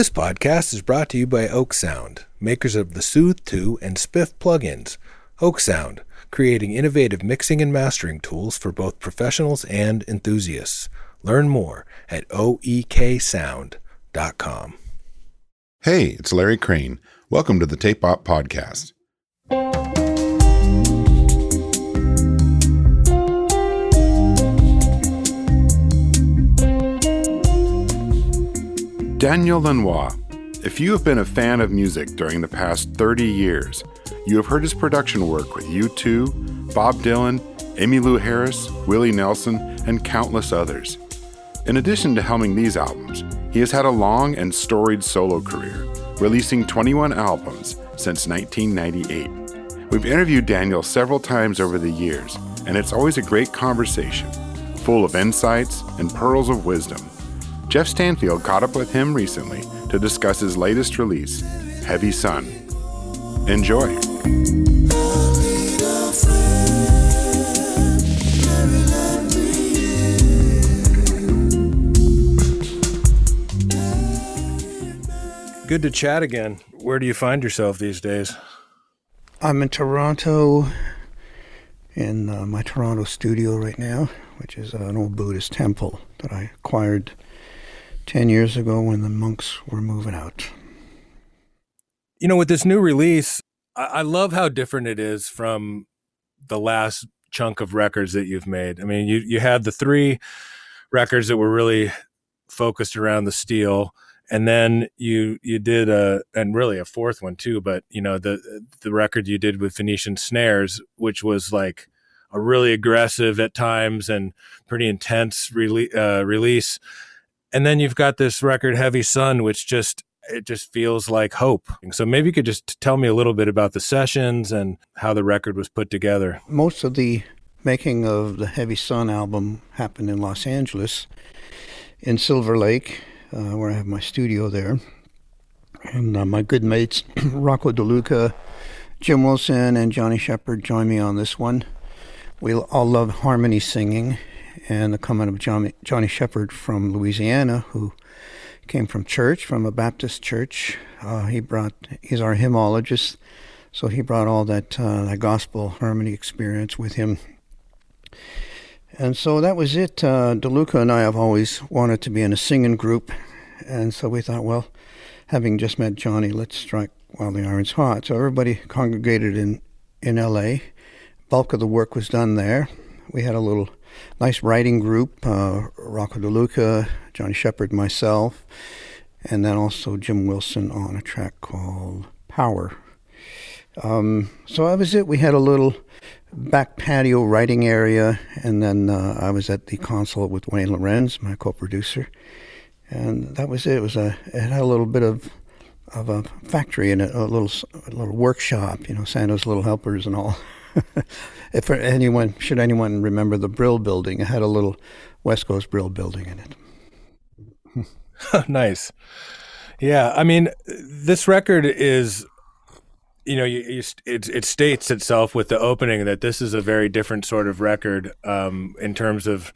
This podcast is brought to you by oeksound, makers of the Soothe 2 and Spiff plugins. oeksound, creating innovative mixing and mastering tools for both professionals and enthusiasts. Learn more at oeksound.com. Hey, it's Larry Crane. Welcome to the Tape Op Podcast. Daniel Lanois. If you have been a fan of music during the past 30 years, you have heard his production work with U2, Bob Dylan, Emmylou Harris, Willie Nelson, and countless others. In addition to helming these albums, he has had a long and storied solo career, releasing 21 albums since 1998. We've interviewed Daniel several times over the years, and it's always a great conversation, full of insights and pearls of wisdom. Geoff Stanfield caught up with him recently to discuss his latest release, Heavy Sun. Enjoy. Good to chat again. Where do you find yourself these days? I'm in Toronto, in uh, my Toronto studio right now, which is an old Buddhist temple that I acquired 10 years ago when the monks were moving out. You know, with this new release, I, love how different it is from the last chunk of records that you've made. I mean, you, you had the three records that were really focused around the steel and then you you did a and really a fourth one too but you know the the record you did with Venetian Snares which was like a really aggressive at times and pretty intense rele- uh, release and then you've got this record heavy sun which just it just feels like hope. So maybe you could just tell me a little bit about the sessions and how the record was put together. Most of the making of the heavy sun album happened in los angeles in silver lake uh, where i have my studio there. And uh, my good mates rocco deluca jim wilson and johnny shepard joined me on this one. We all love harmony singing and the coming of Johnny, Johnny Shepard from Louisiana, who came from church, from a Baptist church. Uh, he brought, he's our hymnologist, so he brought all that, uh, that gospel harmony experience with him. And so that was it. Uh, DeLuca and I have always wanted to be in a singing group, and so we thought, well, having just met Johnny, let's strike while the iron's hot. So everybody congregated in in L.A. Bulk of the work was done there. We had a little nice writing group uh, Rocco DeLuca, Johnny Shepard, myself, and then also Jim Wilson on a track called Power. Um, so that was it. We had a little back patio writing area, and then uh, I was at the console with Wayne Lorenz, my co-producer, and that was it. It was a it had a little bit of of a factory it, a little a little workshop, you know, Santa's Little Helpers and all. if anyone should anyone remember the Brill Building, it had a little West Coast Brill Building in it. nice. Yeah, I mean, this record is, you know, you, you, it, it states itself with the opening that this is a very different sort of record um, in terms of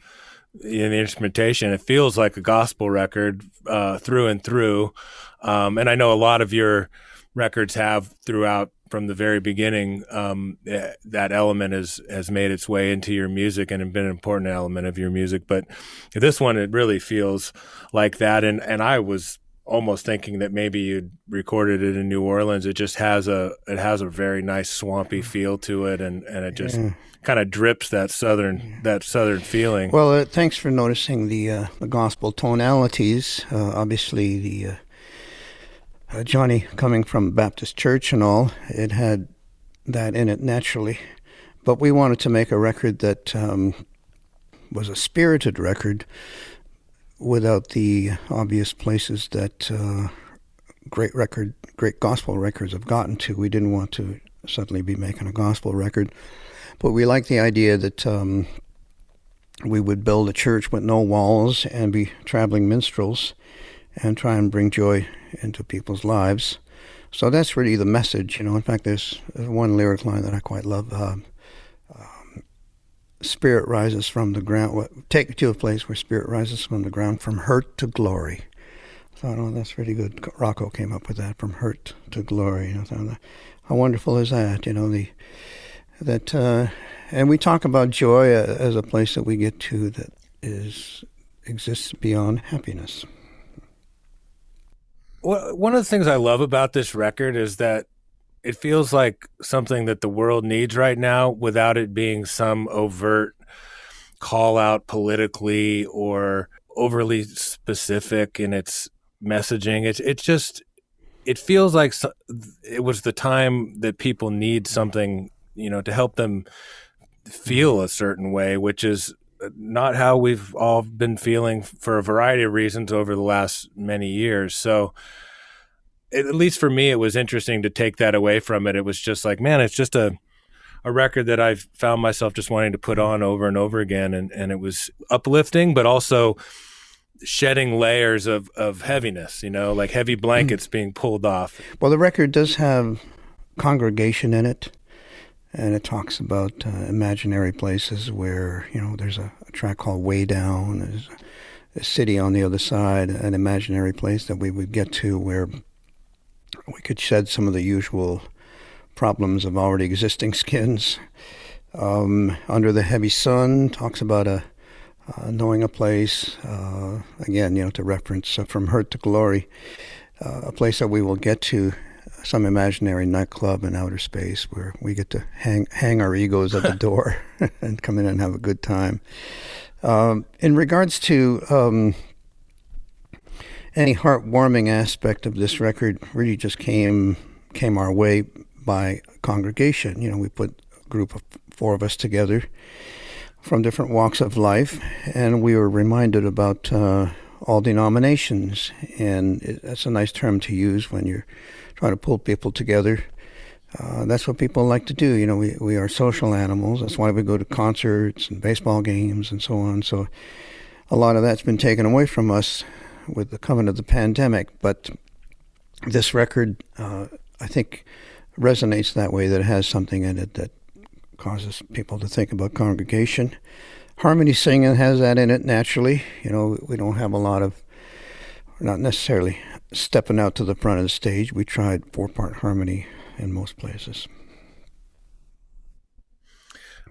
in the instrumentation. It feels like a gospel record uh, through and through, um, and I know a lot of your records have throughout from the very beginning, um, eh, that element has has made its way into your music and been an important element of your music. But this one, it really feels like that. And and I was almost thinking that maybe you'd recorded it in New Orleans. It just has a it has a very nice swampy feel to it, and and it just yeah. kind of drips that southern that southern feeling. Well, uh, thanks for noticing the uh, the gospel tonalities. Uh, obviously, the uh, Johnny coming from Baptist church and all, it had that in it naturally. But we wanted to make a record that um, was a spirited record without the obvious places that uh, great record, great gospel records have gotten to. We didn't want to suddenly be making a gospel record, but we liked the idea that um, we would build a church with no walls and be traveling minstrels and try and bring joy into people's lives. So that's really the message, you know. In fact, there's one lyric line that I quite love. Uh, um, spirit rises from the ground. Take me to a place where spirit rises from the ground, from hurt to glory. So thought, oh, that's really good. Rocco came up with that from hurt to glory. Know, thought, how wonderful is that? You know, the that, uh, and we talk about joy as a place that we get to that is exists beyond happiness. One of the things I love about this record is that it feels like something that the world needs right now without it being some overt call out politically or overly specific in its messaging. It's it's just it feels like it was the time that people need something, you know, to help them feel a certain way, which is not how we've all been feeling for a variety of reasons over the last many years. So at least for me, it was interesting to take that away from it. It was just like, man, it's just a a record that I've found myself just wanting to put on over and over again, and and it was uplifting, but also shedding layers of of heaviness. You know, like heavy blankets mm. being pulled off. Well, the record does have congregation in it, and it talks about uh, imaginary places where you know there's a, a track called Way Down. There's a, a city on the other side, an imaginary place that we would get to where we could shed some of the usual problems of already existing skins. Um, Under the Heavy Sun talks about a uh, knowing a place. Uh, again, you know, to reference uh, from hurt to glory, uh, a place that we will get to, some imaginary nightclub in outer space where we get to hang hang our egos at the door and come in and have a good time. Um, in regards to um, any heartwarming aspect of this record really just came came our way by congregation. You know, we put a group of four of us together from different walks of life, and we were reminded about uh, all denominations. And it, that's a nice term to use when you're trying to pull people together. Uh, that's what people like to do. You know, we, we are social animals. That's why we go to concerts and baseball games and so on. So a lot of that's been taken away from us with the coming of the pandemic. But this record, uh, I think, resonates that way. That it has something in it that causes people to think about congregation. Harmony singing has that in it naturally. You know, we don't have a lot of, not necessarily stepping out to the front of the stage. We tried four part harmony in most places.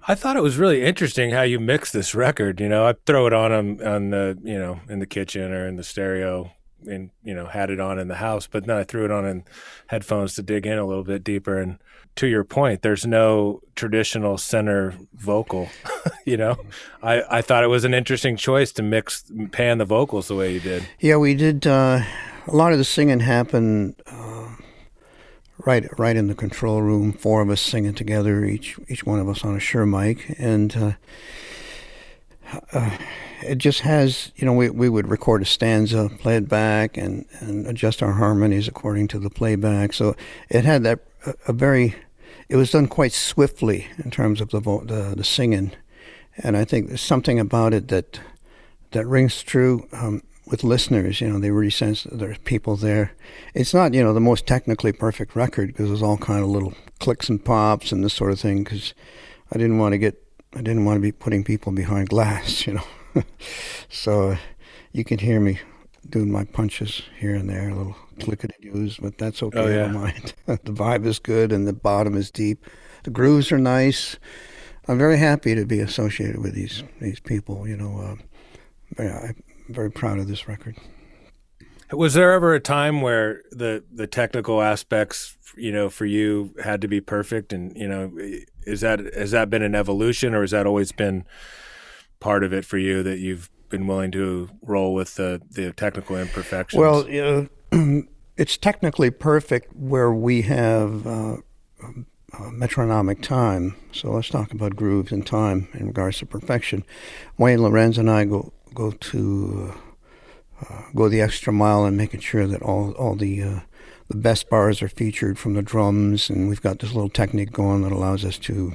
I thought it was really interesting how you mix this record. You know, I throw it on on, on the you know in the kitchen or in the stereo, and you know had it on in the house. But then I threw it on in headphones to dig in a little bit deeper. And to your point, there's no traditional center vocal. you know, I I thought it was an interesting choice to mix pan the vocals the way you did. Yeah, we did. Uh, a lot of the singing happened. Uh, right right in the control room, four of us singing together, each each one of us on a Shure mic, and uh, uh, it just has you know we we would record a stanza, play it back, and and adjust our harmonies according to the playback. So it had that a, a very it was done quite swiftly in terms of the vo- the, the singing, and I think there's something about it that that rings true. Um, with listeners. You know, they really sense that there's people there. It's not, you know, the most technically perfect record because there's all kind of little clicks and pops and this sort of thing. Because I didn't want to get, I didn't want to be putting people behind glass. You know, so you can hear me doing my punches here and there, a little clickety-doos, but that's okay. Oh, yeah. I mind. the vibe is good and the bottom is deep. The grooves are nice. I'm very happy to be associated with these these people. You know, uh, I, very proud of this record. Was there ever a time where the the technical aspects, you know, for you had to be perfect, and you know, is that has that been an evolution, or has that always been part of it for you that you've been willing to roll with the the technical imperfections? Well, you know, it's technically perfect where we have. Uh, uh, metronomic time. So let's talk about grooves and time in regards to perfection. Wayne Lorenz and I go go to uh, go the extra mile in making sure that all all the uh, the best bars are featured from the drums, and we've got this little technique going that allows us to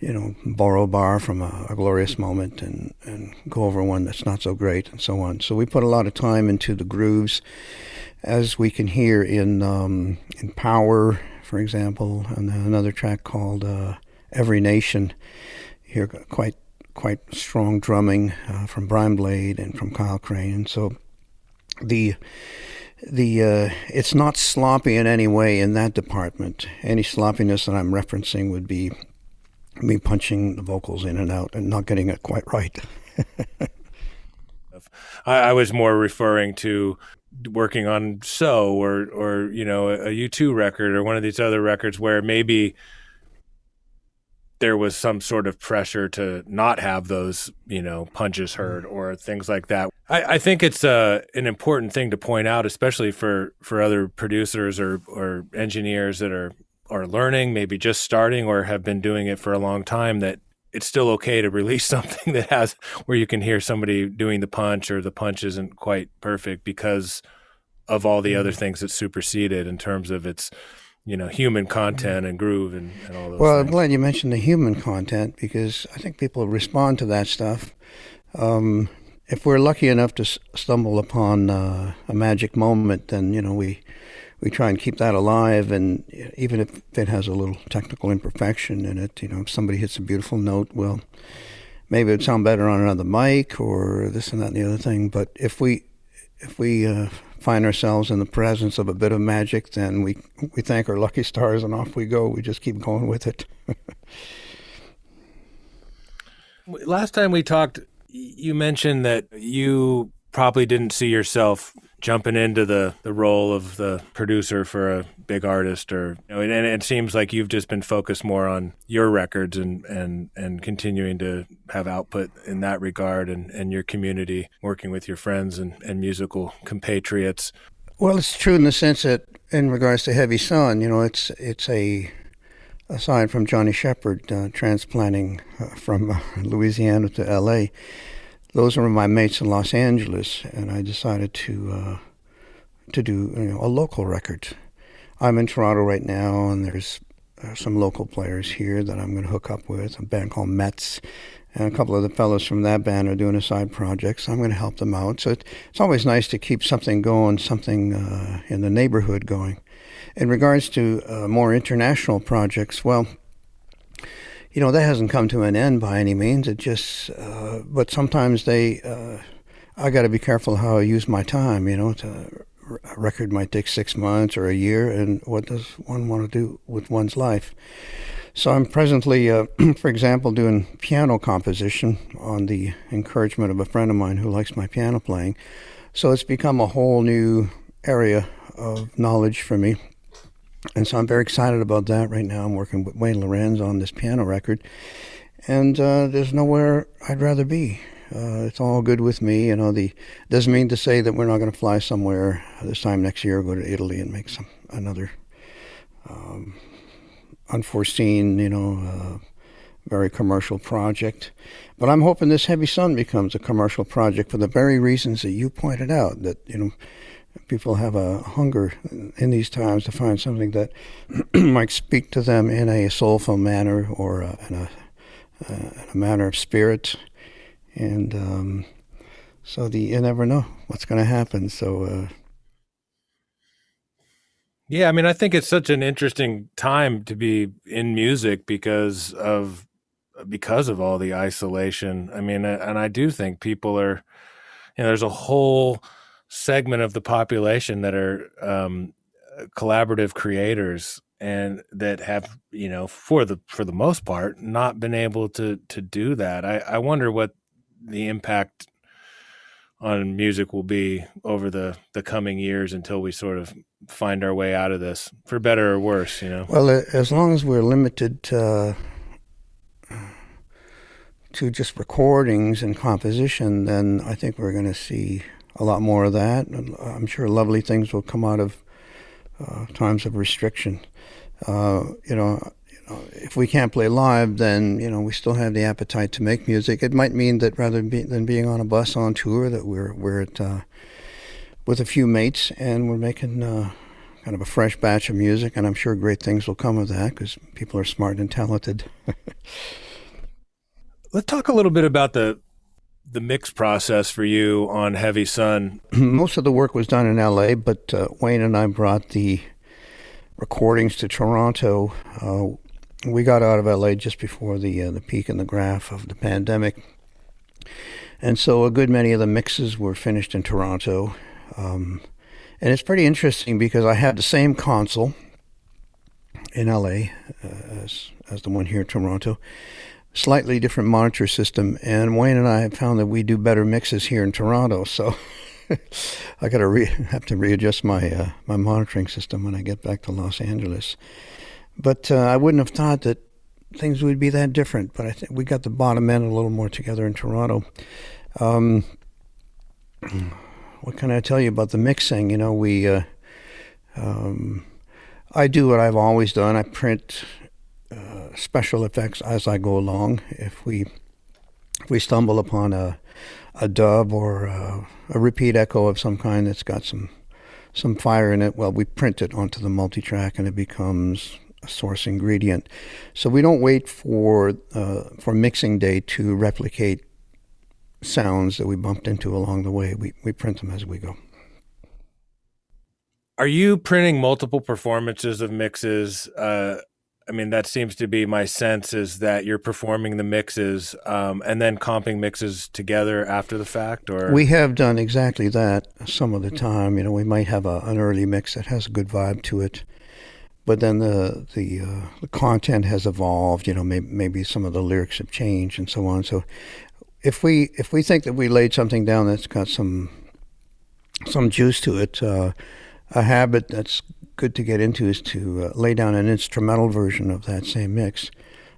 you know borrow a bar from a, a glorious moment and and go over one that's not so great and so on. So we put a lot of time into the grooves, as we can hear in um, in Power, for example, and another track called uh, Every Nation. Here, quite quite strong drumming uh, from Brian Blade and from Kyle Crane. So the the uh, it's not sloppy in any way in that department. Any sloppiness that I'm referencing would be me punching the vocals in and out and not getting it quite right. I, I, was more referring to working on So or or you know a U two record or one of these other records where maybe there was some sort of pressure to not have those, you know, punches heard mm. or things like that. I, I think it's uh, an important thing to point out, especially for, for other producers or, or engineers that are are learning, maybe just starting or have been doing it for a long time, that it's still okay to release something that has where you can hear somebody doing the punch or the punch isn't quite perfect because of all the other mm. things that superseded in terms of its you know human content and groove and, and all those. Well, things. I'm glad you mentioned the human content because I think people respond to that stuff. Um, if we're lucky enough to stumble upon uh, a magic moment, then you know we we try and keep that alive. And even if it has a little technical imperfection in it, you know, if somebody hits a beautiful note, well, maybe it'd sound better on another mic or this and that and the other thing. But if we if we uh, find ourselves in the presence of a bit of magic, then we we thank our lucky stars and off we go. We just keep going with it. Last time we talked, you mentioned that you probably didn't see yourself jumping into the, the role of the producer for a big artist or you know, and, it seems like you've just been focused more on your records and and and continuing to have output in that regard and, and your community working with your friends and, and musical compatriots. Well it's true in the sense that in regards to heavy sun you know it's it's a aside from johnny shepard uh, transplanting uh, from uh, louisiana to la those were my mates in los angeles and i decided to uh, to do you know, a local record I'm in Toronto right now, and there's uh, some local players here that I'm going to hook up with. A band called METZ, and a couple of the fellows from that band are doing a side project, so I'm going to help them out. So it, it's always nice to keep something going, something uh, in the neighborhood going. In regards to uh, more international projects, well, you know that hasn't come to an end by any means. It just, uh, but sometimes they, uh, I got to be careful how I use my time. You know, to a record might take six months or a year, and what does one want to do with one's life? So I'm presently, uh, for example, doing piano composition on the encouragement of a friend of mine who likes my piano playing. So it's become a whole new area of knowledge for me. And so I'm very excited about that right now. I'm working with Wayne Lorenz on this piano record. And uh, there's nowhere I'd rather be. Uh, it's all good with me. You know, the doesn't mean to say that we're not going to fly somewhere this time next year, go to Italy and make some another um, unforeseen, you know, uh, very commercial project. But I'm hoping this Heavy Sun becomes a commercial project for the very reasons that you pointed out. That you know, people have a hunger in these times to find something that might speak to them in a soulful manner or uh, in a, uh, in a manner of spirit and um, so the you never know what's going to happen. So. Uh, yeah, I mean, I think it's such an interesting time to be in music because of because of all the isolation. I mean, and I do think people are, you know, there's a whole segment of the population that are um, collaborative creators and that have, you know, for the for the most part, not been able to to do that. I, I wonder what the impact on music will be over the the coming years until we sort of find our way out of this for better or worse you know well as long as we're limited uh, to just recordings and composition then i think we're going to see a lot more of that i'm sure lovely things will come out of uh, times of restriction uh, you know if we can't play live, then you know we still have the appetite to make music. It might mean that rather than, be, than being on a bus on tour, that we're we're at, uh, with a few mates and we're making uh, kind of a fresh batch of music. And I'm sure great things will come of that because people are smart and talented. Let's talk a little bit about the the mix process for you on Heavy Sun. Most of the work was done in L.A., but uh, Wayne and I brought the recordings to Toronto. Uh, we got out of LA just before the uh, the peak in the graph of the pandemic, and so a good many of the mixes were finished in Toronto. Um, and it's pretty interesting because I had the same console in LA uh, as, as the one here in Toronto. Slightly different monitor system, and Wayne and I have found that we do better mixes here in Toronto. So I got to re- have to readjust my uh, my monitoring system when I get back to Los Angeles. But uh, I wouldn't have thought that things would be that different. But I think we got the bottom end a little more together in Toronto. Um, what can I tell you about the mixing? You know, we. Uh, um, I do what I've always done. I print special effects as I go along. If we if we stumble upon a a dub or a, a repeat echo of some kind that's got some some fire in it, well, we print it onto the multi-track and it becomes a source ingredient. So we don't wait for uh, for mixing day to replicate sounds that we bumped into along the way. We we print them as we go. Are you printing multiple performances of mixes? Uh, I mean, that seems to be my sense is that you're performing the mixes um, and then comping mixes together after the fact, or we have done exactly that some of the time. You know, we might have a, an early mix that has a good vibe to it, but then the the, uh, the content has evolved. You know, maybe, maybe some of the lyrics have changed and so on. So, if we if we think that we laid something down that's got some some juice to it. Uh, a habit that's good to get into is to uh, lay down an instrumental version of that same mix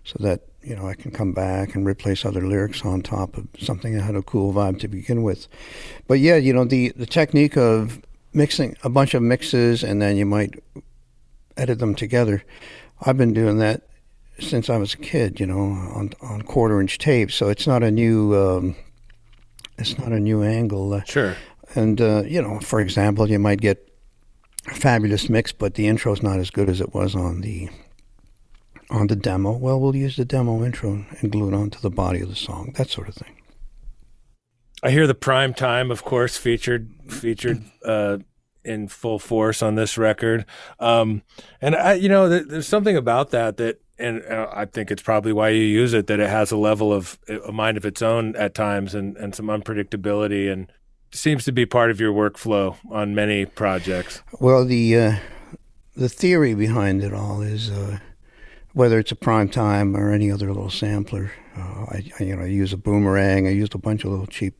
so that you know I can come back and replace other lyrics on top of something that had a cool vibe to begin with. But yeah, you know the the technique of mixing a bunch of mixes and then you might edit them together. I've been doing that since I was a kid, you know, on on quarter inch tape. So it's not a new um, it's not a new angle. Sure. And uh, you know, for example, you might get fabulous mix, but the intro is not as good as it was on the on the demo. Well, we'll use the demo intro and glue it onto the body of the song. That sort of thing. I hear the prime time, of course, featured featured uh, in full force on this record, um, and I, you know, there's something about that that, and uh, I think it's probably why you use it that it has a level of a mind of its own at times, and and some unpredictability and seems to be part of your workflow on many projects. Well, the uh, the theory behind it all is uh, whether it's a prime time or any other little sampler. Uh, I, I, you know I use a boomerang. I used a bunch of little cheap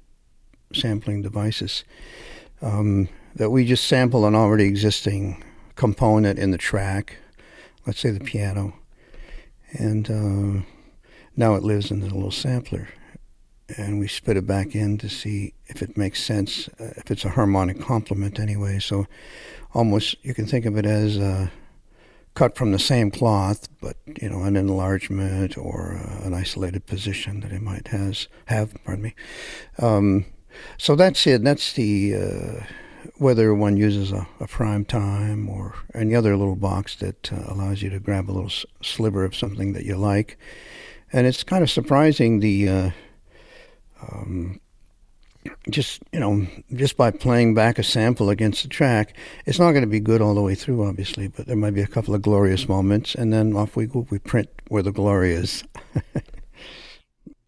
sampling devices um, that we just sample an already existing component in the track. Let's say the piano, and uh, now it lives in the little sampler and we spit it back in to see if it makes sense, uh, if it's a harmonic complement anyway. So almost you can think of it as uh, cut from the same cloth, but you know an enlargement or uh, an isolated position that it might has have. Pardon me. Um, so that's it. That's the uh, whether one uses a, a, prime time or any other little box that uh, allows you to grab a little sliver of something that you like. And it's kind of surprising the um, just you know, just by playing back a sample against the track, it's not going to be good all the way through, obviously. But there might be a couple of glorious moments, and then off we go. We print where the glory is.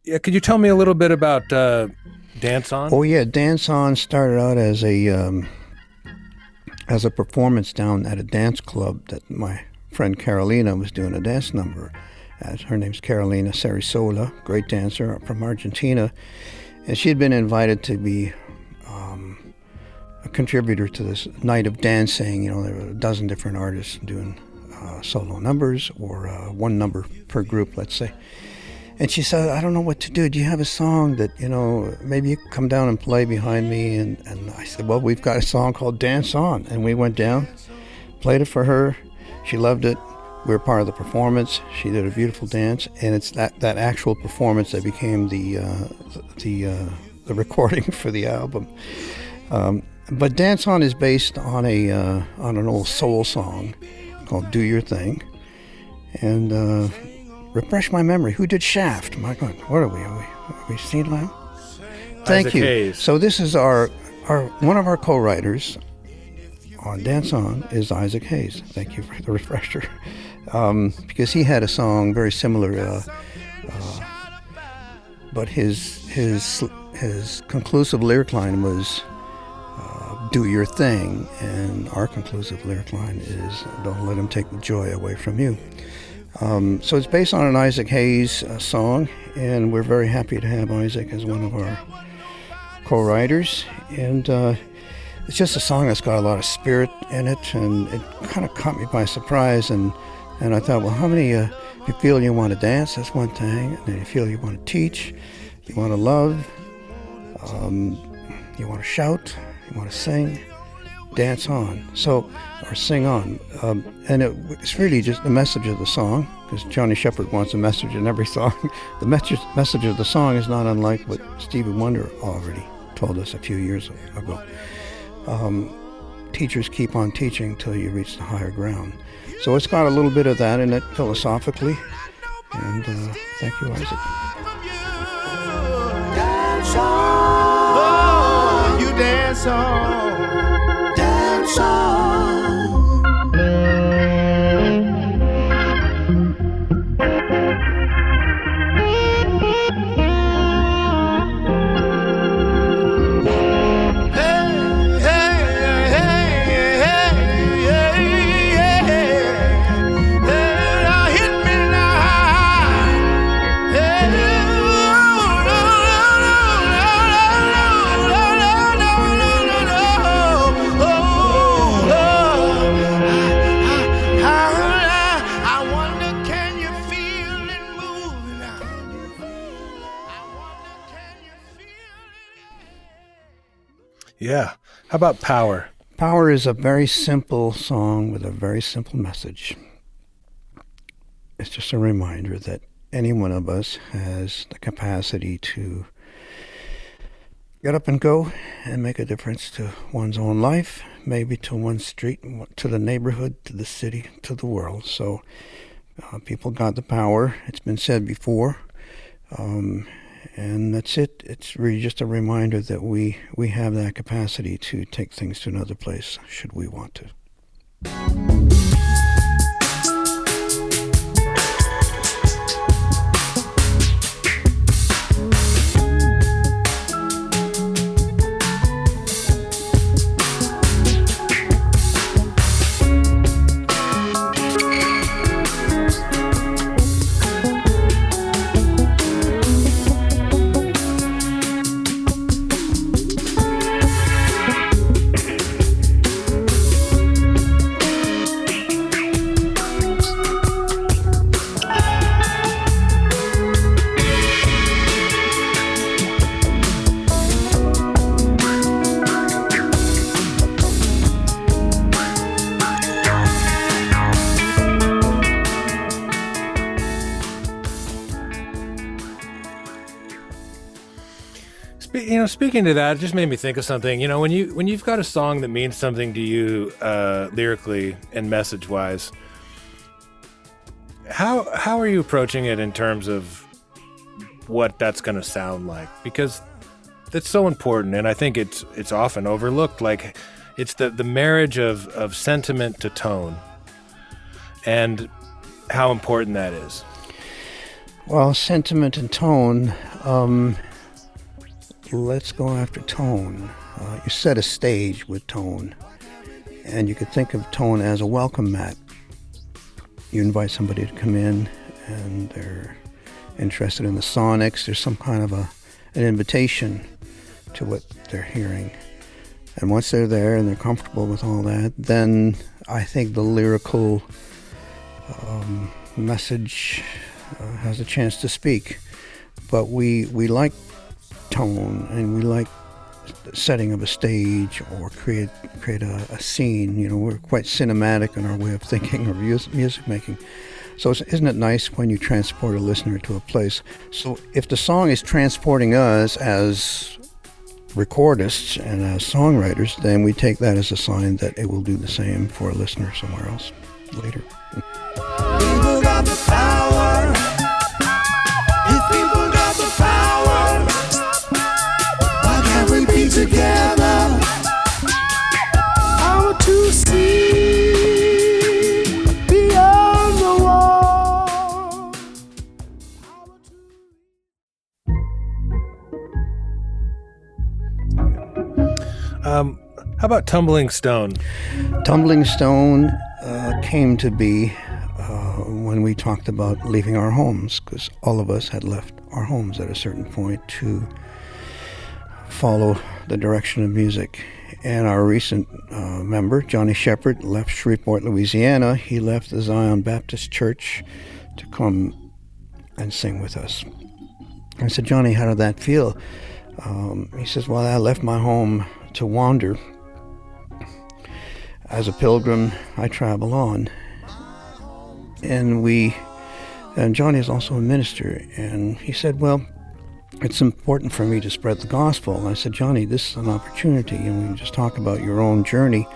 yeah, could you tell me a little bit about uh, Dance On? Oh yeah, Dance On started out as a um, as a performance down at a dance club that my friend Carolina was doing a dance number her name's Carolina Cerisola, great dancer from Argentina, and she had been invited to be um, a contributor to this night of dancing. You know, there were a dozen different artists doing uh, solo numbers or uh, one number per group, let's say. And she said, I don't know what to do. Do you have a song that, you know, maybe you come down and play behind me? And, and I said, Well, we've got a song called Dance On. And we went down, played it for her. She loved it we were part of the performance. She did a beautiful dance, and it's that, that actual performance that became the uh, the uh, the recording for the album. Um, but Dance On is based on a uh, on an old soul song called "Do Your Thing," and uh, refresh my memory. Who did Shaft? My God, what are we? Are we, are we now? Thank Isaac you. Hayes. So this is our our one of our co-writers on Dance On is Isaac Hayes. Thank you for the refresher um, because he had a song very similar, uh, uh, but his his his conclusive lyric line was uh, do your thing. And our conclusive lyric line is, don't let them take the joy away from you. Um, so it's based on an Isaac Hayes uh, song, and we're very happy to have Isaac as one of our co-writers. And uh, it's just a song that's got a lot of spirit in it, and it kind of caught me by surprise. And and I thought, well, how many? Uh, you feel you want to dance, that's one thing. And then you feel you want to teach, you want to love, um, you want to shout, you want to sing, dance on. So, or sing on. Um, and it, it's really just the message of the song, because Johnny Shepard wants a message in every song. the message, message of the song is not unlike what Stevie Wonder already told us a few years ago. Um, teachers keep on teaching till you reach the higher ground. So it's got a little bit of that in it philosophically. And uh, thank you, Isaac. Yeah. How about Power? Power is a very simple song with a very simple message. It's just a reminder that any one of us has the capacity to get up and go and make a difference to one's own life, maybe to one's street, to the neighborhood, to the city, to the world. So uh, people got the power. It's been said before. Um, and that's it. It's really just a reminder that we we have that capacity to take things to another place should we want to. Speaking to that, it just made me think of something. You know, when you when you've got a song that means something to you uh, lyrically and message wise, how how are you approaching it in terms of what that's going to sound like? Because that's so important, and I think it's it's often overlooked. Like it's the the marriage of of sentiment to tone, and how important that is. Well, sentiment and tone. Um, let's go after tone. Uh, you set a stage with tone, and you could think of tone as a welcome mat. You invite somebody to come in, and they're interested in the sonics. There's some kind of a an invitation to what they're hearing. And once they're there and they're comfortable with all that, then I think the lyrical um, message uh, has a chance to speak. But we, we like tone and we like the setting of a stage or create create a, a scene. You know, we're quite cinematic in our way of thinking or music making. So isn't it nice when you transport a listener to a place? So if the song is transporting us as recordists and as songwriters, then we take that as a sign that it will do the same for a listener somewhere else later. About Tumbling Stone? Tumbling Stone uh, came to be uh, when we talked about leaving our homes, because all of us had left our homes at a certain point to follow the direction of music. And our recent uh, member, Johnny Shepard, left Shreveport, Louisiana. He left the Zion Baptist Church to come and sing with us. I said, Johnny, how did that feel? Um, he says, Well, I left my home to wander. As a pilgrim, I travel on. And we, and Johnny is also a minister, and he said, Well, it's important for me to spread the gospel. And I said, Johnny, this is an opportunity, and we just talk about your own journey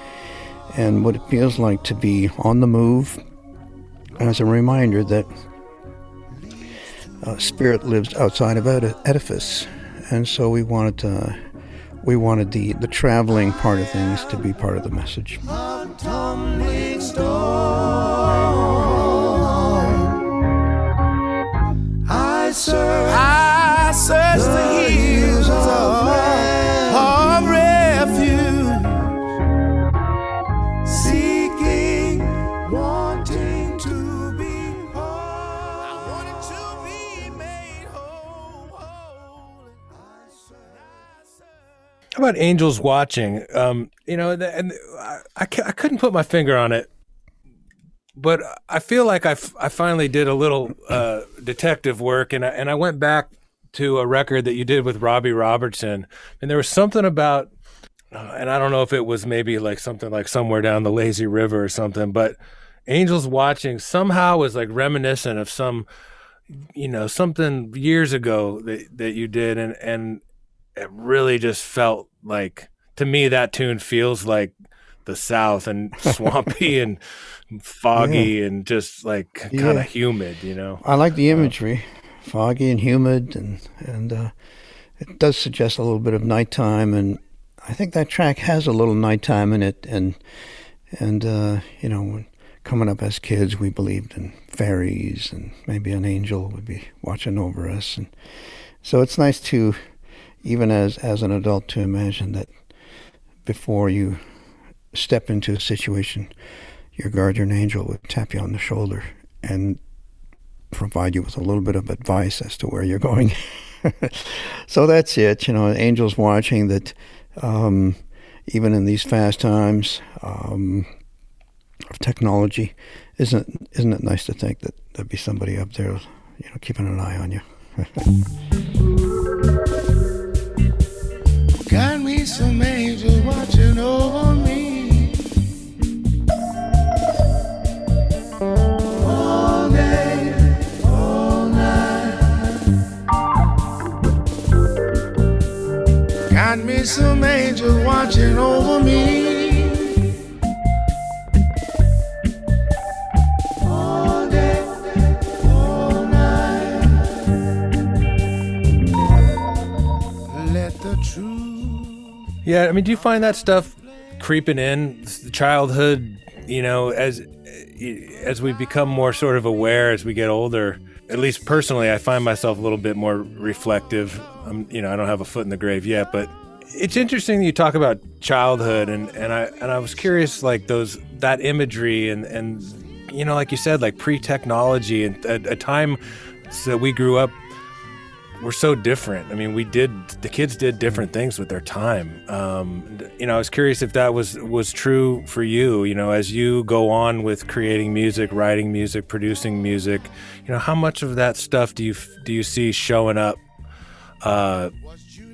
and what it feels like to be on the move. As a reminder that uh, spirit lives outside of ed- edifice, and so we wanted to, we wanted the the traveling part of things to be part of the message. I I about Angels Watching? Um, you know, and I, I, I couldn't put my finger on it, but I feel like I, f- I finally did a little uh, detective work, and I, and I went back to a record that you did with Robbie Robertson, and there was something about, uh, and I don't know if it was maybe like something like somewhere down the lazy river or something, but Angels Watching somehow was like reminiscent of some, you know, something years ago that that you did, and and it really just felt like to me that tune feels like the South and swampy and foggy and just like kind Yeah. of humid, you know. I like the imagery, foggy and humid, and and uh, it does suggest a little bit of nighttime, and I think that track has a little nighttime in it, and and uh, you know, coming up as kids, we believed in fairies, and maybe an angel would be watching over us, and so it's nice to, even as as an adult, to imagine that before you step into a situation, your guardian angel would tap you on the shoulder and provide you with a little bit of advice as to where you're going. so that's it. You know, angels watching that. Um, even in these fast times um, of technology, isn't isn't it nice to think that there'd be somebody up there, you know, keeping an eye on you? Some angels watching over me. All day, all night. Got me some angels watching over me. Yeah, I mean, do you find that stuff creeping in childhood? You know, as eh, eh, as we become more sort of aware as we get older. At least personally, I find myself a little bit more reflective. I'm, you know, I don't have a foot in the grave yet, but it's interesting that you talk about childhood, and and I and I was curious, like those that imagery and and you know, like you said, like pre-technology and a, a time that we grew up we're so different. I mean, we did the kids did different things with their time. Um, you know, I was curious if that was was true for you. You know, as you go on with creating music, writing music, producing music, you know, how much of that stuff do you do you see showing up? Uh,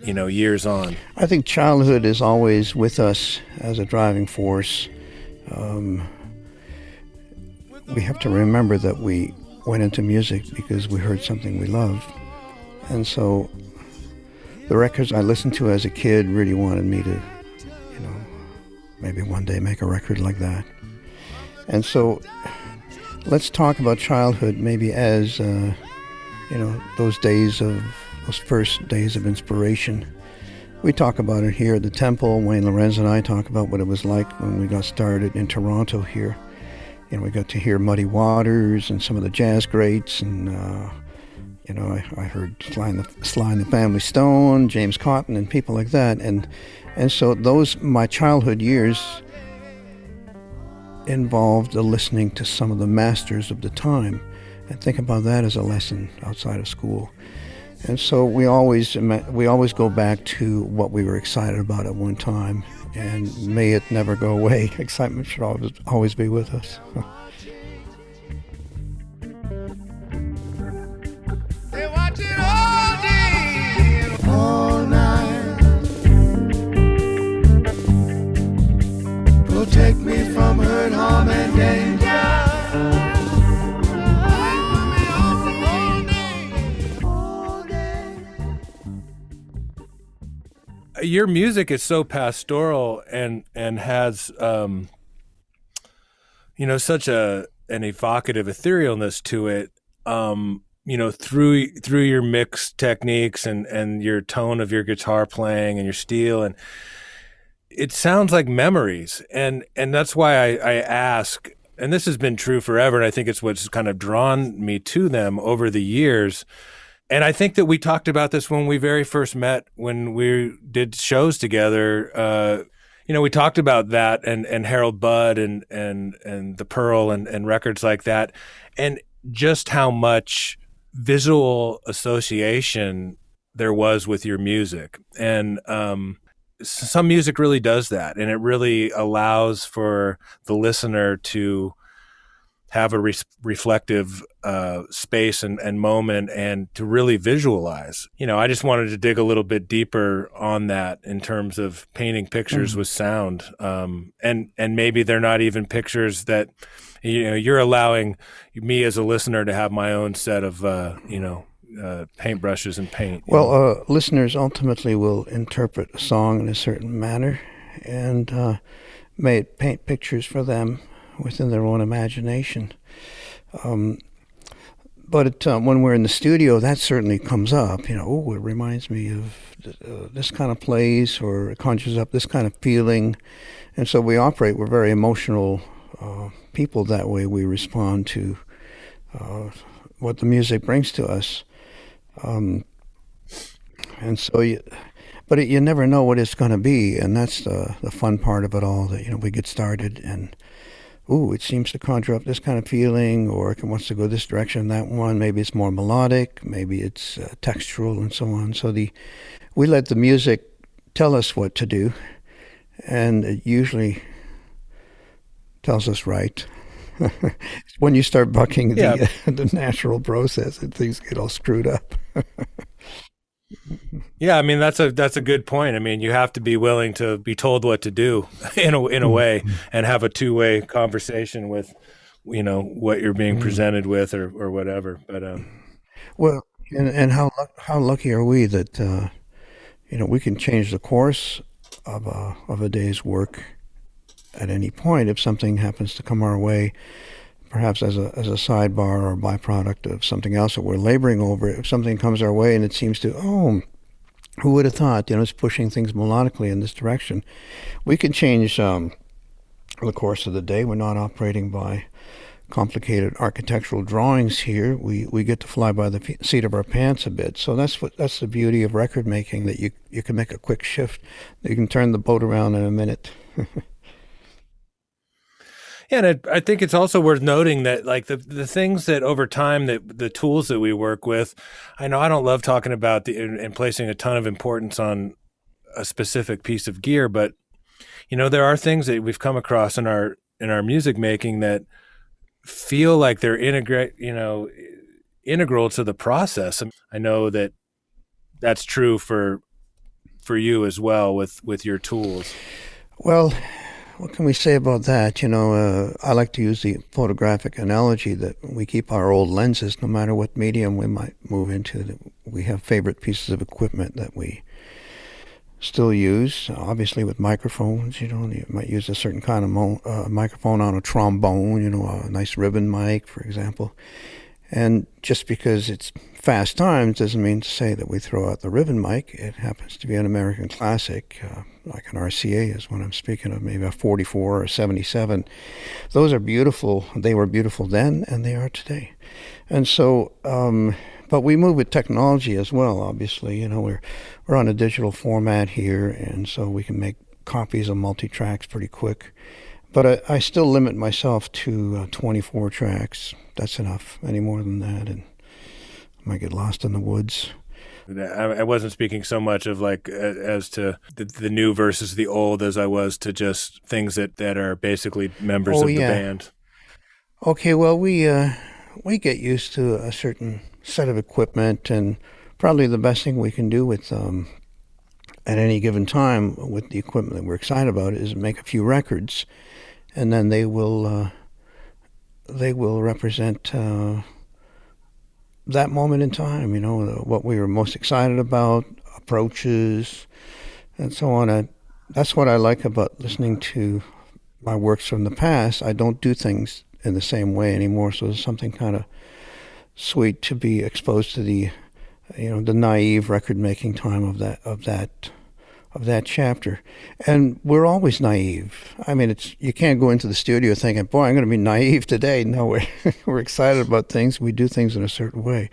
you know, years on. I think childhood is always with us as a driving force. Um, we have to remember that we went into music because we heard something we loved. And so the records I listened to as a kid really wanted me to, you know, maybe one day make a record like that. And so let's talk about childhood maybe as, uh, you know, those days of, those first days of inspiration. We talk about it here at the temple. Wayne Lorenz and I talk about what it was like when we got started in Toronto here. And we got to hear Muddy Waters and some of the jazz greats and, uh, You know, I, I heard Sly and, the, Sly and the Family Stone, James Cotton, and people like that. And, and so those, my childhood years, involved the listening to some of the masters of the time and think about that as a lesson outside of school. And so we always we always go back to what we were excited about at one time, and may it never go away. Excitement should always always be with us. Your music is so pastoral and and has um you know such a an evocative etherealness to it. Um you know through through your mix techniques and and your tone of your guitar playing and your steel and it sounds like memories and and that's why I, I ask and this has been true forever and i think it's what's kind of drawn me to them over the years and I think that we talked about this when we very first met when we did shows together. Uh, you know, we talked about that and and Harold Budd and and and the Pearl and and records like that, and just how much visual association there was with your music, and um, some music really does that, and it really allows for the listener to have a re- reflective uh, space and, and moment and to really visualize. You know, I just wanted to dig a little bit deeper on that in terms of painting pictures mm. with sound. Um, and, and maybe they're not even pictures that, you know, you're allowing me as a listener to have my own set of, uh, you know, uh, paintbrushes and paint. Well, uh, listeners ultimately will interpret a song in a certain manner and uh, may paint pictures for them within their own imagination. Um, but uh, when we're in the studio, that certainly comes up. You know, oh, it reminds me of uh, this kind of place, or it conjures up this kind of feeling, and so we operate. We're very emotional uh, people that way. We respond to uh, what the music brings to us, um, and so you, but it, you never know what it's going to be, and that's the the fun part of it all. That you know we get started and ooh, it seems to conjure up this kind of feeling, or it wants to go this direction, that one. Maybe it's more melodic, maybe it's uh, textural, and so on. So the we let the music tell us what to do, and it usually tells us right. when you start bucking the, yeah. uh, the natural process, things get all screwed up. Yeah, I mean that's a that's a good point. I mean, you have to be willing to be told what to do in a in a mm-hmm. way and have a two-way conversation with you know what you're being mm-hmm. presented with or or whatever. But um well, and and how how lucky are we that uh, you know we can change the course of a of a day's work at any point if something happens to come our way perhaps as a as a sidebar or byproduct of something else that we're laboring over. If something comes our way and it seems to, oh, who would have thought? You know, it's pushing things melodically in this direction. We can change um, the course of the day. We're not operating by complicated architectural drawings here. We we get to fly by the seat of our pants a bit. So that's what that's the beauty of record making that you you can make a quick shift. You can turn the boat around in a minute. And it, I think it's also worth noting that like the the things that over time that the tools that we work with, I know I don't love talking about the and placing a ton of importance on a specific piece of gear, but you know there are things that we've come across in our in our music making that feel like they're integrate, you know, integral to the process. I know that that's true for for you as well with with your tools. Well, what can we say about that? You know, uh, I like to use the photographic analogy that we keep our old lenses, no matter what medium we might move into. We have favorite pieces of equipment that we still use. Obviously, with microphones, you know, you might use a certain kind of mo- uh, microphone on a trombone. You know, a nice ribbon mic, for example. And just because it's fast times doesn't mean to say that we throw out the ribbon mic. It happens to be an American classic. Uh, like an RCA is what I'm speaking of, maybe a 44 or 77. Those are beautiful. They were beautiful then, and they are today. And so, um, but we move with technology as well. Obviously, you know we're we're on a digital format here, and so we can make copies of multi tracks pretty quick. But I, I still limit myself to uh, 24 tracks. That's enough. Any more than that, and I might get lost in the woods. I wasn't speaking so much of like as to the, the, new versus the old as I was to just things that, that are basically members oh, of yeah. the band. Okay, well we uh, we get used to a certain set of equipment, and probably the best thing we can do with um, at any given time with the equipment that we're excited about is make a few records, and then they will uh, they will represent. Uh, that moment in time, you know, what we were most excited about, approaches, and so on. And that's what I like about listening to my works from the past. I don't do things in the same way anymore, so there's something kind of sweet to be exposed to the, you know, the naive record making time of that of that of that chapter. And we're always naive. I mean, it's you can't go into the studio thinking, "Boy, I'm going to be naive today." No, we're we're excited about things. We do things in a certain way.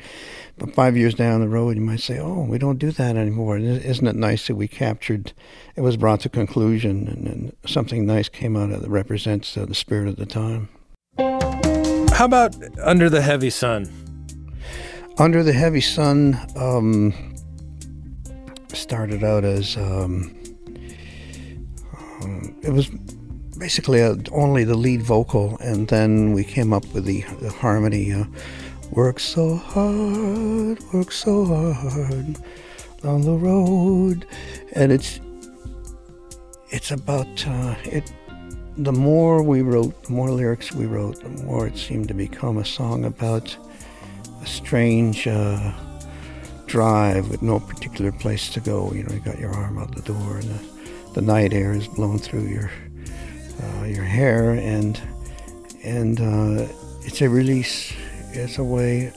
But five years down the road, you might say, "Oh, we don't do that anymore." Isn't it nice that we captured? It was brought to conclusion, and, and something nice came out of it that represents uh, the spirit of the time. How about under the heavy sun? Under the heavy sun. Um, started out as um, um, it was basically a, only the lead vocal, and then we came up with the, the harmony. Uh, work so hard, work so hard on the road, and it's it's about uh, it. The more we wrote, the more lyrics we wrote, the more it seemed to become a song about a strange. Uh, drive with no particular place to go. You know, you got your arm out the door, and the, the night air is blowing through your uh, your hair, and and uh, it's a release. It's a way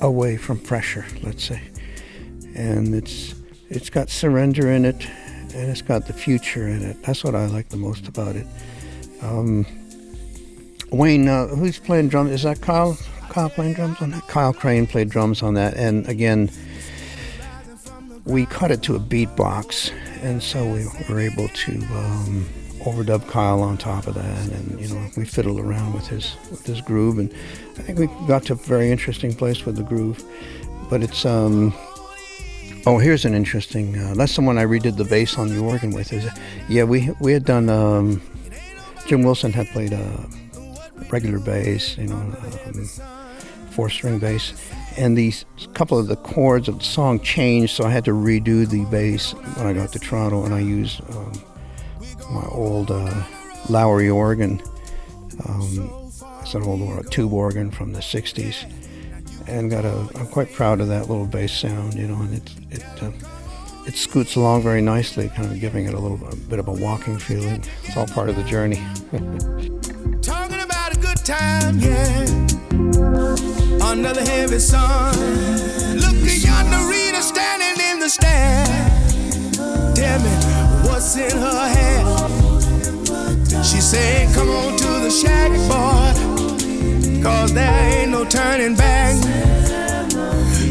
away from pressure, let's say, and it's it's got surrender in it, and it's got the future in it. That's what I like the most about it. Um, Wayne, uh, who's playing drums? Is that Kyle? Kyle playing drums on that. Kyle Crane played drums on that, and again, we cut it to a beatbox, and so we were able to um, overdub Kyle on top of that, and you know we fiddled around with his with his groove, and I think we got to a very interesting place with the groove. But it's um, oh, here's an interesting. Uh, that's the one I redid the bass on the organ with. Is yeah, we we had done. Um, Jim Wilson had played a regular bass, you know. Um, four string bass. And these couple of the chords of the song changed, so I had to redo the bass when I got to Toronto, and I used um, my old uh, Lowrey organ. Um, it's an old tube organ from the 60s. And got a, I'm quite proud of that little bass sound, you know, and it, it, uh, it scoots along very nicely, kind of giving it a little a bit of a walking feeling. It's all part of the journey. Talking about a good time, yeah under the heavy sun. Look at yonder Rita standing in the stand. Tell me what's in her hand. She said, Come on to the shack, boy. Cause there ain't no turning back.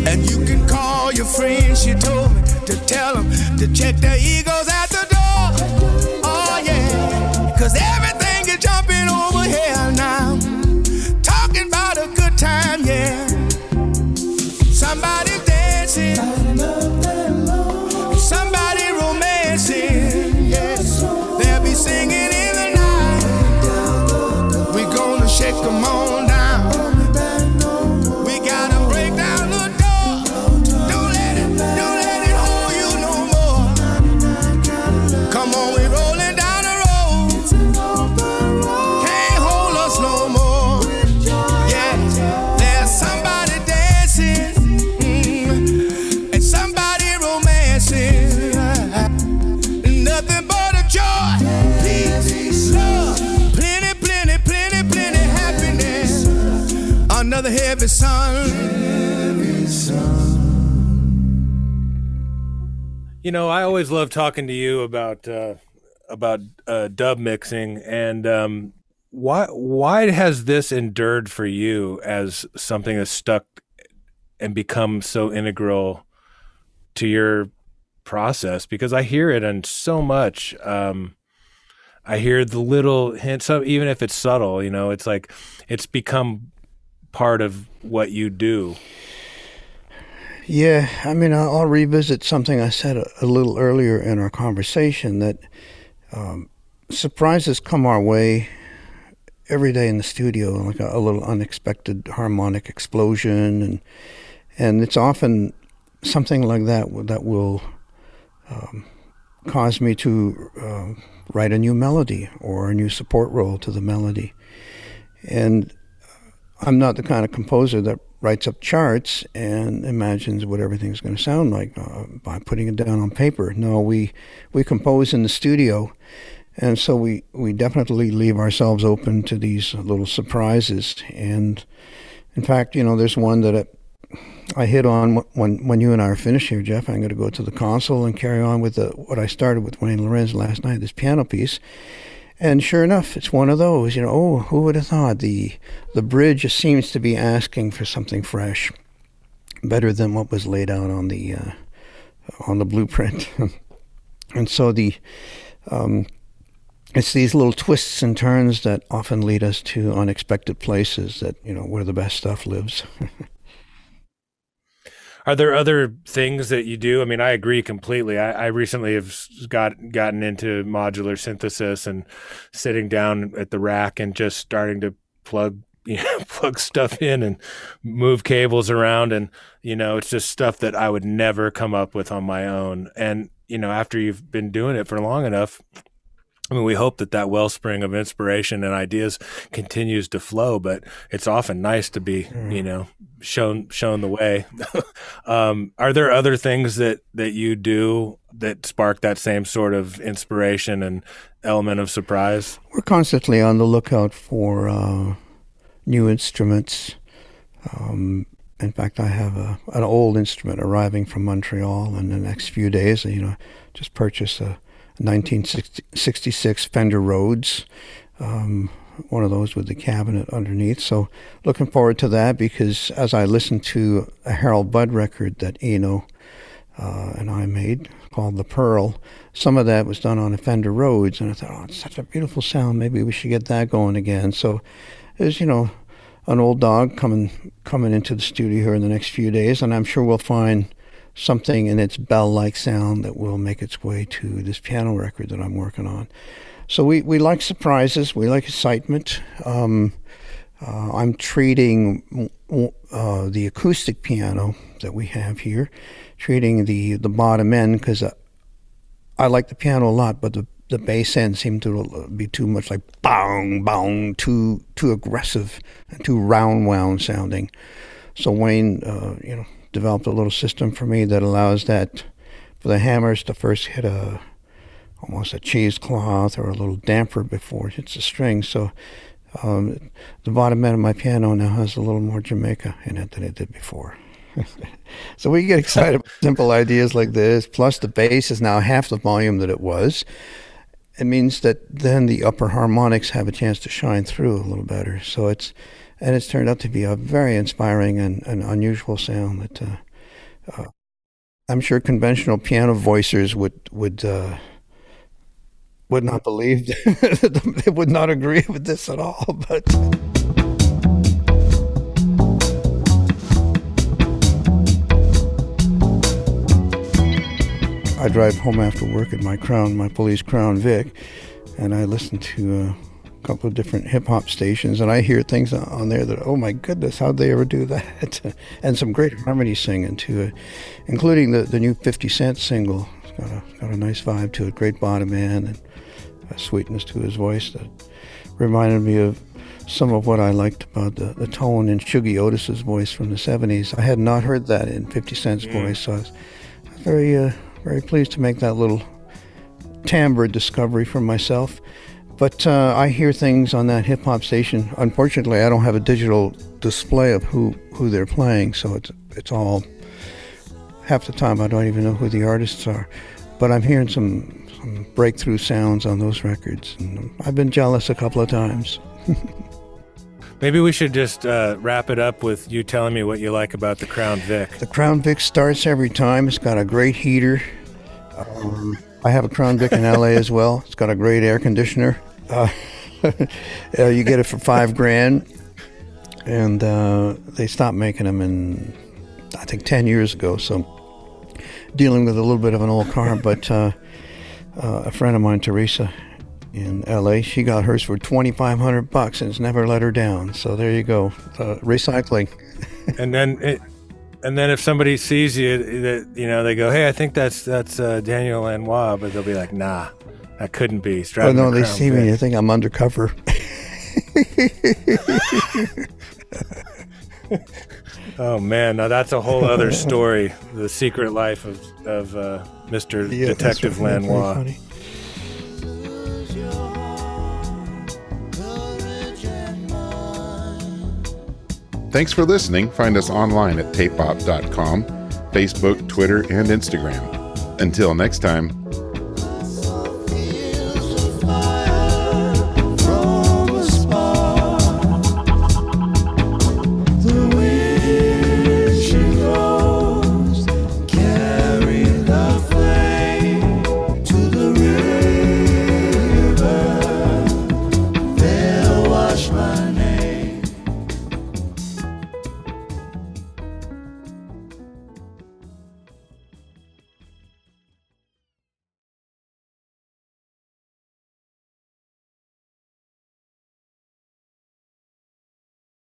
And you can call your friends, she told me to tell them to check their egos at the door. Oh, yeah. Cause everything is jumping over here You know, I always love talking to you about uh, about uh, dub mixing, and um, why why has this endured for you as something that's stuck and become so integral to your process because I hear it and so much. Um, I hear the little hints of even if it's subtle, you know, it's like it's become part of what you do. Yeah, I mean, I'll, revisit something I said a, a, little earlier in our conversation that um, surprises come our way every day in the studio, like a, a, little unexpected harmonic explosion, and and it's often something like that that will um, cause me to uh, write a new melody or a new support role to the melody, and I'm not the kind of composer that writes up charts and imagines what everything's going to sound like uh, by putting it down on paper. No, we we compose in the studio, and so we we definitely leave ourselves open to these little surprises. And in fact, you know, there's one that I, I hit on when when you and I are finished here, Geoff. I'm going to go to the console and carry on with the, what I started with Wayne Lorenz last night, this piano piece. And sure enough, it's one of those. You know, oh, who would have thought the the bridge seems to be asking for something fresh, better than what was laid out on the uh, on the blueprint. and so the um, it's these little twists and turns that often lead us to unexpected places that you know where the best stuff lives. Are there other things that you do? I mean, I agree completely. I, I, recently have got gotten into modular synthesis and sitting down at the rack and just starting to plug you know, plug stuff in and move cables around and you know it's just stuff that I would never come up with on my own and you know after you've been doing it for long enough I mean, we hope that that wellspring of inspiration and ideas continues to flow, but it's often nice to be, mm. you know, shown shown the way. um, are there other things that that you do that spark that same sort of inspiration and element of surprise? We're constantly on the lookout for uh, new instruments. Um, in fact, I have a, an old instrument arriving from Montreal in the next few days. You know, just purchased a 1966 Fender Rhodes, um, one of those with the cabinet underneath. So looking forward to that because as I listened to a Harold Budd record that Eno uh, and I made called The Pearl, some of that was done on a Fender Rhodes, and I thought, oh, it's such a beautiful sound. Maybe we should get that going again. So there's, you know, an old dog coming coming into the studio here in the next few days, and I'm sure we'll find something in its bell-like sound that will make its way to this piano record that I'm working on. So we, we like surprises, we like excitement. Um, uh, I'm treating uh, the acoustic piano that we have here, treating the, the bottom end because uh, I like the piano a lot, but the, the bass end seemed to be too much like bong, bong, too, too aggressive too round wound sounding. So Wayne, uh, you know, developed a little system for me that allows that for the hammers to first hit a almost a cheesecloth or a little damper before it hits the string. So um, the bottom end of my piano now has a little more Jamaica in it than it did before. so we get excited about simple ideas like this. Plus, the bass is now half the volume that it was. It means that then the upper harmonics have a chance to shine through a little better. So it's and it's turned out to be a very inspiring and, and unusual sound that uh, uh, I'm sure conventional piano voicers would would uh, would not believe they would not agree with this at all. But I drive home after work in my Crown, my police Crown Vic, and I listen to a couple of different hip hop stations, and I hear things on there that, oh my goodness, how'd they ever do that? and some great harmony singing too, including the, the new 50 Cent single. Got a, got a nice vibe to it, great bottom end, and a sweetness to his voice that reminded me of some of what I liked about the, the tone in Shuggie Otis's voice from the 70s. I had not heard that in 50 Cent's mm. voice, so I was very, uh, very pleased to make that little timbre discovery for myself. But uh, I hear things on that hip hop station. Unfortunately, I don't have a digital display of who, who they're playing, so it's it's all half the time I don't even know who the artists are. But I'm hearing some, some breakthrough sounds on those records, and I've been jealous a couple of times. Maybe we should just uh, wrap it up with you telling me what you like about the Crown Vic. The Crown Vic starts every time. It's got a great heater. Um, I have a Crown Vic in LA as well. It's got a great air conditioner. Uh, uh, you get it for five grand, and uh, they stopped making them in, I think, ten years ago. So, dealing with a little bit of an old car, but uh, uh, a friend of mine, Teresa, in LA, she got hers for twenty five hundred bucks, and it's never let her down. So there you go, uh, recycling. and then it, and then if somebody sees you, that you know, they go, "Hey, I think that's that's uh, Daniel Lanois," but they'll be like, "Nah, that couldn't be." Oh no, they see me. They think I'm undercover. oh man, now that's a whole other story. the secret life of of uh, Mr. Yeah, Detective Lanois. Thanks for listening. Find us online at tapeop.com, Facebook, Twitter, and Instagram. Until next time.